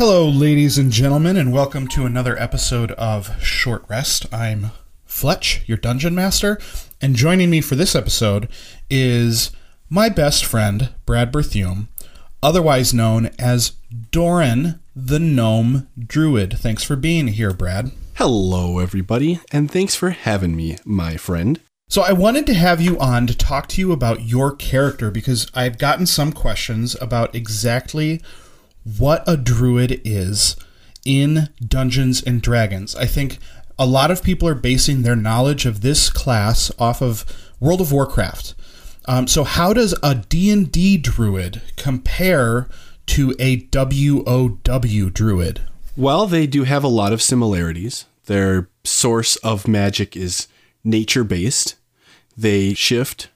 Hello, ladies and gentlemen, and welcome to another episode of Short Rest. I'm Fletch, your dungeon master, and joining me for this episode is my best friend, Brad Berthiaume, otherwise known as Doran the Gnome Druid. Thanks for being here, Brad. Hello, everybody, and thanks for having me, my friend. So, I wanted to have you on to talk to you about your character because I've gotten some questions about exactly what a druid is in Dungeons and Dragons. I think a lot of people are basing their knowledge of this class off of World of Warcraft. Um, so how does a D&D druid compare to a WOW druid? Well, they do have a lot of similarities. Their source of magic is nature based. They shift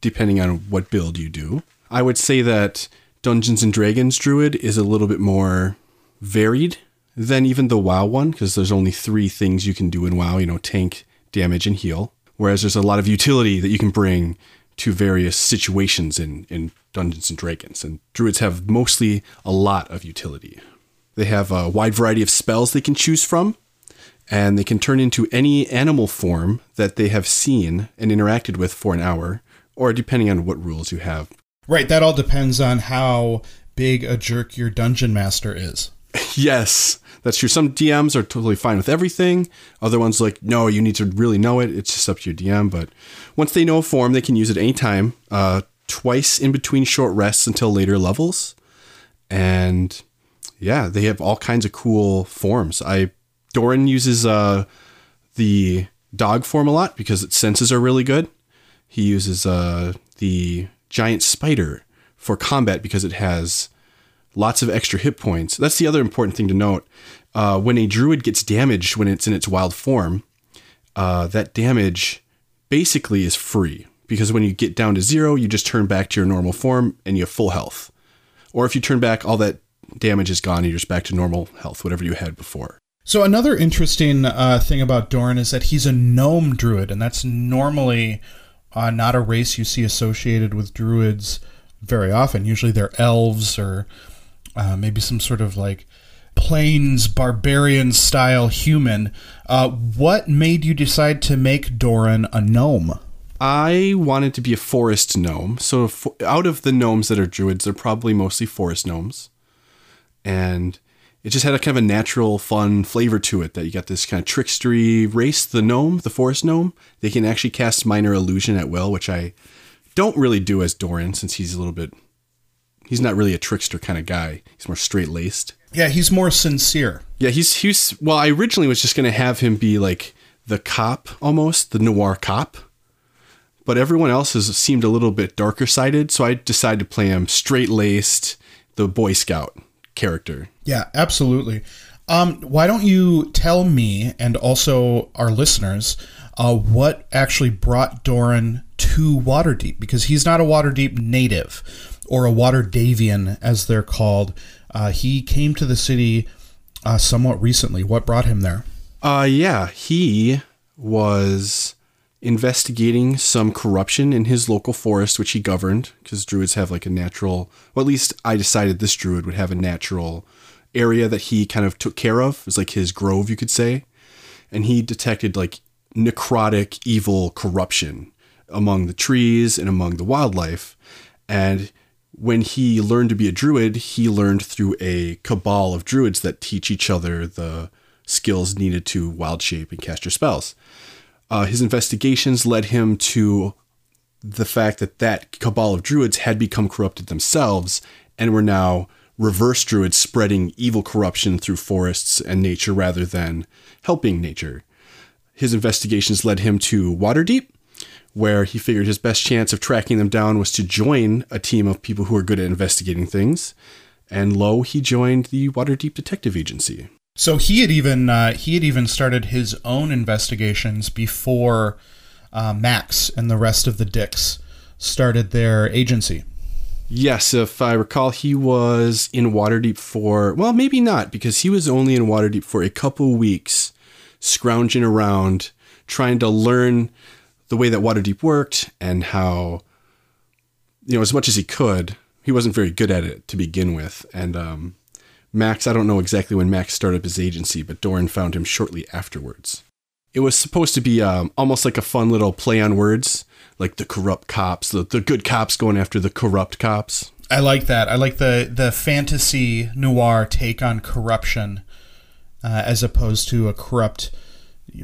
depending on what build you do. I would say that Dungeons and Dragons Druid is a little bit more varied than even the WoW one because there's only three things you can do in WoW, you know, tank, damage, and heal. Whereas there's a lot of utility that you can bring to various situations in, in Dungeons and Dragons. And Druids have mostly a lot of utility. They have a wide variety of spells they can choose from, and they can turn into any animal form that they have seen and interacted with for an hour, or depending on what rules you have, Right, that all depends on how big a jerk your dungeon master is. yes, that's true. Some DMs are totally fine with everything. Other ones like, no, you need to really know it. It's just up to your DM. But once they know a form, they can use it anytime, uh, twice in between short rests until later levels. And yeah, they have all kinds of cool forms. I Doran uses uh, the dog form a lot because its senses are really good. He uses uh, the giant spider for combat because it has lots of extra hit points. That's the other important thing to note. Uh, when a druid gets damaged when it's in its wild form, uh, that damage basically is free because when you get down to zero, you just turn back to your normal form and you have full health. Or if you turn back, all that damage is gone and you're just back to normal health, whatever you had before. So another interesting uh, thing about Doran is that he's a gnome druid, and that's normally uh, not a race you see associated with druids very often. Usually they're elves or uh, maybe some sort of like plains barbarian style human. Uh, what made you decide to make Doran a gnome? I wanted to be a forest gnome. So, out of the gnomes that are druids, they're probably mostly forest gnomes. And it just had a kind of a natural, fun flavor to it that you got this kind of trickstery race, the gnome, the forest gnome. They can actually cast minor illusion at will, which I don't really do as Doran since he's a little bit. He's not really a trickster kind of guy. He's more straight laced. Yeah, he's more sincere. Yeah, he's he's. Well, I originally was just going to have him be like the cop almost, the noir cop. But everyone else has seemed a little bit darker sided, so I decided to play him straight laced, the Boy Scout character. Yeah, absolutely. Um, why don't you tell me and also our listeners uh, what actually brought Doran to Waterdeep? Because he's not a Waterdeep native or a Waterdhavian, as they're called. Uh, he came to the city uh, somewhat recently. What brought him there? Uh, yeah, he was investigating some corruption in his local forest, which he governed, because druids have like a natural, well, at least I decided this druid would have a natural area that he kind of took care of. It was like his grove, you could say. And he detected like necrotic, evil corruption among the trees and among the wildlife. And when he learned to be a druid, he learned through a cabal of druids that teach each other the skills needed to wild shape and cast your spells. Uh, his investigations led him to the fact that that cabal of druids had become corrupted themselves and were now reverse druids spreading evil corruption through forests and nature rather than helping nature. His investigations led him to Waterdeep, where he figured his best chance of tracking them down was to join a team of people who are good at investigating things. And lo, he joined the Waterdeep Detective Agency. So he had even uh, he had even started his own investigations before uh, Max and the rest of the Dicks started their agency. Yes, if I recall, he was in Waterdeep for well, maybe not because he was only in Waterdeep for a couple weeks, scrounging around, trying to learn the way that Waterdeep worked and how, you know, as much as he could. He wasn't very good at it to begin with, and um, Max, I don't know exactly when Max started up his agency, but Doran found him shortly afterwards. It was supposed to be um, almost like a fun little play on words, like the corrupt cops, the, the good cops going after the corrupt cops. I like that. I like the the fantasy noir take on corruption, uh, as opposed to a corrupt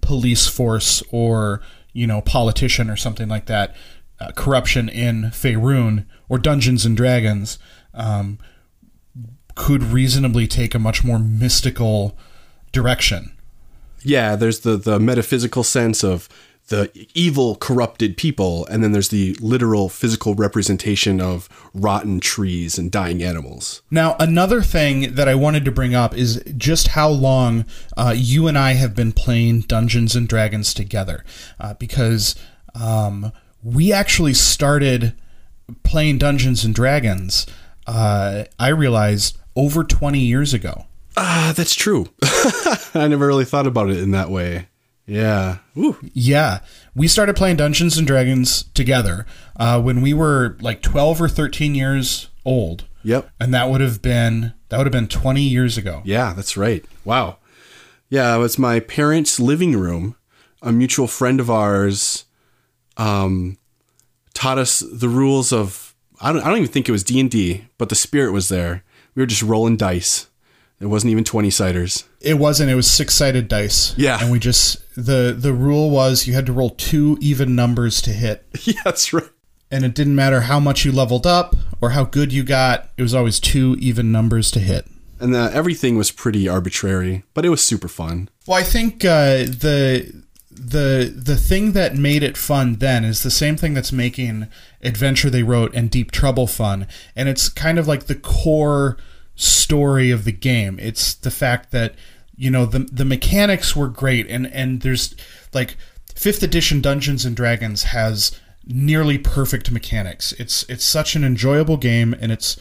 police force or you know politician or something like that. Uh, corruption in Faerun or Dungeons and Dragons um, could reasonably take a much more mystical direction. Yeah, there's the the metaphysical sense of the evil corrupted people and then there's the literal physical representation of rotten trees and dying animals. Now another thing that i wanted to bring up is just how long uh, you and i have been playing dungeons and dragons together uh, because um, we actually started playing dungeons and dragons uh, i realized over 20 years ago ah that's true i never really thought about it in that way yeah. Ooh. Yeah. We started playing Dungeons and Dragons together uh, when we were like 12 or 13 years old. Yep. And that would have been that would have been 20 years ago. Yeah, that's right. Wow. Yeah, it was my parents' living room. A mutual friend of ours um, taught us the rules of I don't I don't even think it was D&D, but the spirit was there. We were just rolling dice it wasn't even 20 siders. It wasn't. It was six sided dice. Yeah. And we just, the, the rule was you had to roll two even numbers to hit. yeah, that's right. And it didn't matter how much you leveled up or how good you got, it was always two even numbers to hit. And the, everything was pretty arbitrary, but it was super fun. Well, I think uh, the the the thing that made it fun then is the same thing that's making Adventure They Wrote and Deep Trouble fun, and it's kind of like the core story of the game. It's the fact that you know the the mechanics were great, and and there's like fifth edition Dungeons and Dragons has nearly perfect mechanics. It's it's such an enjoyable game, and it's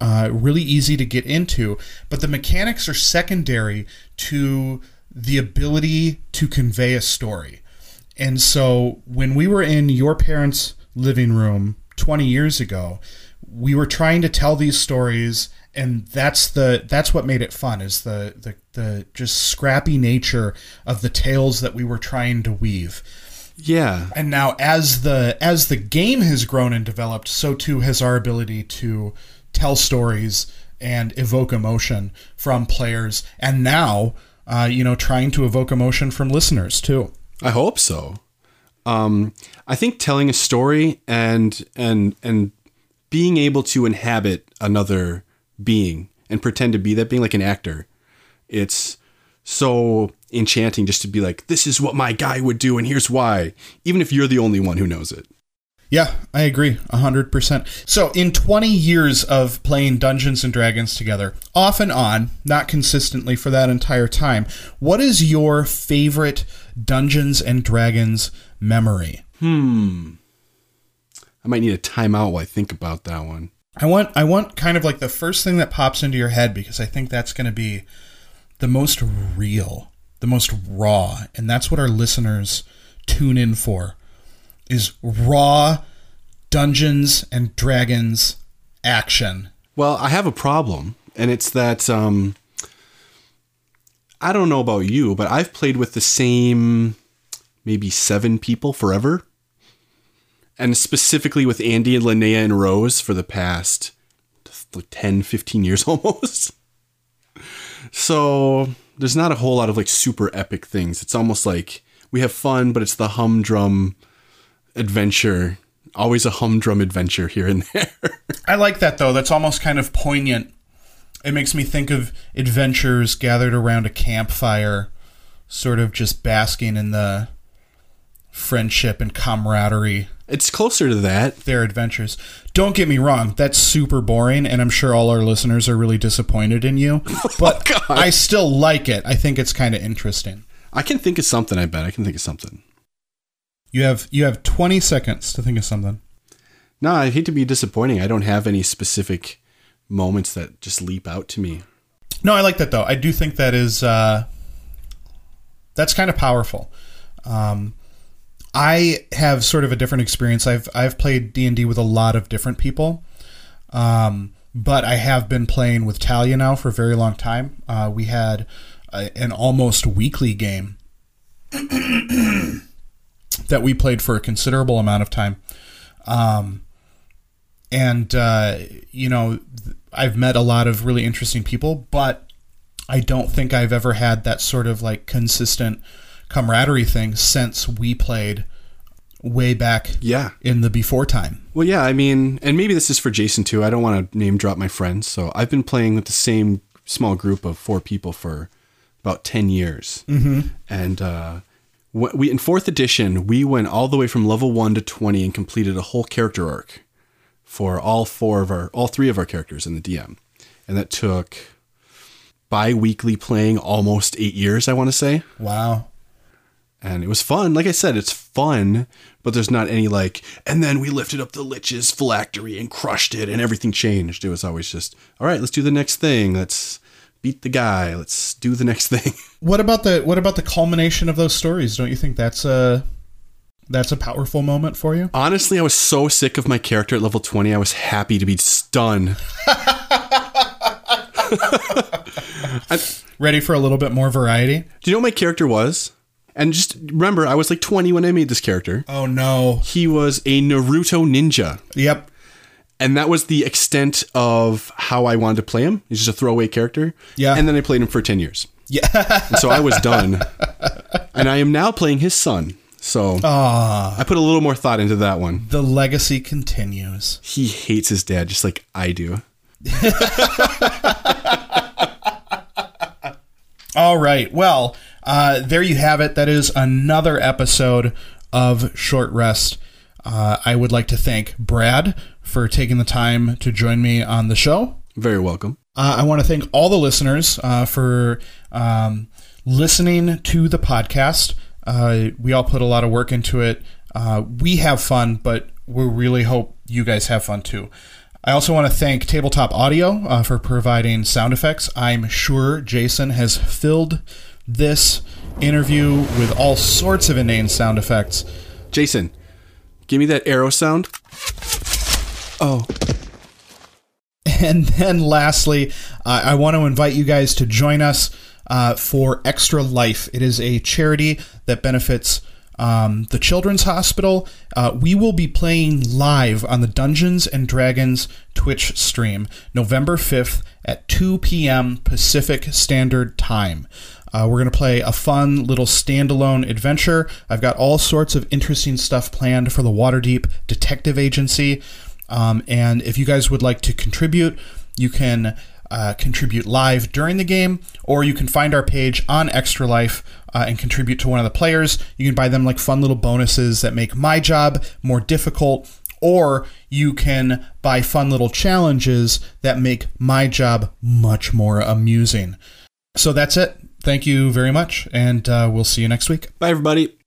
uh, really easy to get into. But the mechanics are secondary to the ability to convey a story. And so when we were in your parents' living room 20 years ago, we were trying to tell these stories and that's the that's what made it fun is the, the the just scrappy nature of the tales that we were trying to weave. Yeah. And now as the as the game has grown and developed so too has our ability to tell stories and evoke emotion from players. And now uh, you know trying to evoke emotion from listeners too. I hope so. Um, i think telling a story and and and being able to inhabit another being and pretend to be that being like an actor. It's so enchanting just to be like, this is what my guy would do, and here's why, even if you're the only one who knows it. Yeah, I agree 100%. So, in 20 years of playing Dungeons and Dragons together, off and on, not consistently for that entire time, what is your favorite Dungeons and Dragons memory? Hmm. I might need a timeout while I think about that one. I want I want kind of like the first thing that pops into your head because I think that's going to be the most real, the most raw, and that's what our listeners tune in for is raw Dungeons and Dragons action. Well, I have a problem, and it's that um, I don't know about you, but I've played with the same maybe seven people forever and specifically with Andy and Linnea and Rose for the past like 10, 15 years almost. so there's not a whole lot of like super epic things. It's almost like we have fun, but it's the humdrum adventure. Always a humdrum adventure here and there. I like that though. That's almost kind of poignant. It makes me think of adventures gathered around a campfire, sort of just basking in the friendship and camaraderie it's closer to that. Their adventures. Don't get me wrong, that's super boring, and I'm sure all our listeners are really disappointed in you. But oh, I still like it. I think it's kind of interesting. I can think of something. I bet I can think of something. You have you have 20 seconds to think of something. No, I hate to be disappointing. I don't have any specific moments that just leap out to me. No, I like that though. I do think that is uh, that's kind of powerful. Um, I have sort of a different experience. I've I've played D and D with a lot of different people, um, but I have been playing with Talia now for a very long time. Uh, we had a, an almost weekly game that we played for a considerable amount of time. Um, and, uh, you know, I've met a lot of really interesting people, but I don't think I've ever had that sort of like consistent camaraderie thing since we played way back Yeah. in the before time. Well, yeah, I mean, and maybe this is for Jason too. I don't want to name drop my friends. So I've been playing with the same small group of four people for about 10 years. Mm-hmm. And uh, we in fourth edition, we went all the way from level one to 20 and completed a whole character arc for all four of our, all three of our characters in the DM. And that took bi weekly playing almost eight years, I want to say Wow. And it was fun. Like I said, it's fun, but there's not any like, and then we lifted up the Lich's phylactery and crushed it, and everything changed. It was always just, all right, let's do the next thing. Let's beat the guy. Let's do the next thing. What about the what about the culmination of those stories? Don't you think that's a that's a powerful moment for you? Honestly, I was so sick of my character at level 20. I was happy to be stunned. Ready for a little bit more variety? Do you know what my character was? And just remember, I was like 20 when I made this character. Oh no. He was a Naruto ninja. Yep. and that was the extent of how I wanted to play him. He's just a throwaway character. Yeah. And then I played him for 10 years. Yeah. And so I was done. and I am now playing his son. So Ah, I put a little more thought into that one. the legacy continues. He hates his dad just like I do. All right. Well, uh, there you have it. That is another episode of Short Rest. Uh, I would like to thank Brad for taking the time to join me on the show. Very welcome. Uh, I want to thank all the listeners uh, for um, listening to the podcast. Uh, we all put a lot of work into it. Uh, we have fun, but we really hope you guys have fun too. I also want to thank Tabletop Audio uh, for providing sound effects. I'm sure Jason has filled this interview with all sorts of inane sound effects. Jason, give me that arrow sound. Oh, And then lastly, uh, I want to invite you guys to join us uh, for Extra Life. It is a charity that benefits um, the Children's Hospital. Uh, we will be playing live on the Dungeons and Dragons Twitch stream November 5th at 2 p.m. Pacific Standard Time. Uh, we're going to play a fun little standalone adventure. I've got all sorts of interesting stuff planned for the Waterdeep Detective Agency. Um, and if you guys would like to contribute, you can uh, contribute live during the game, or you can find our page on Extra Life uh, and contribute to one of the players. You can buy them like fun little bonuses that make my job more difficult, or you can buy fun little challenges that make my job much more amusing. So that's it. Thank you very much, and uh, we'll see you next week. bye everybody.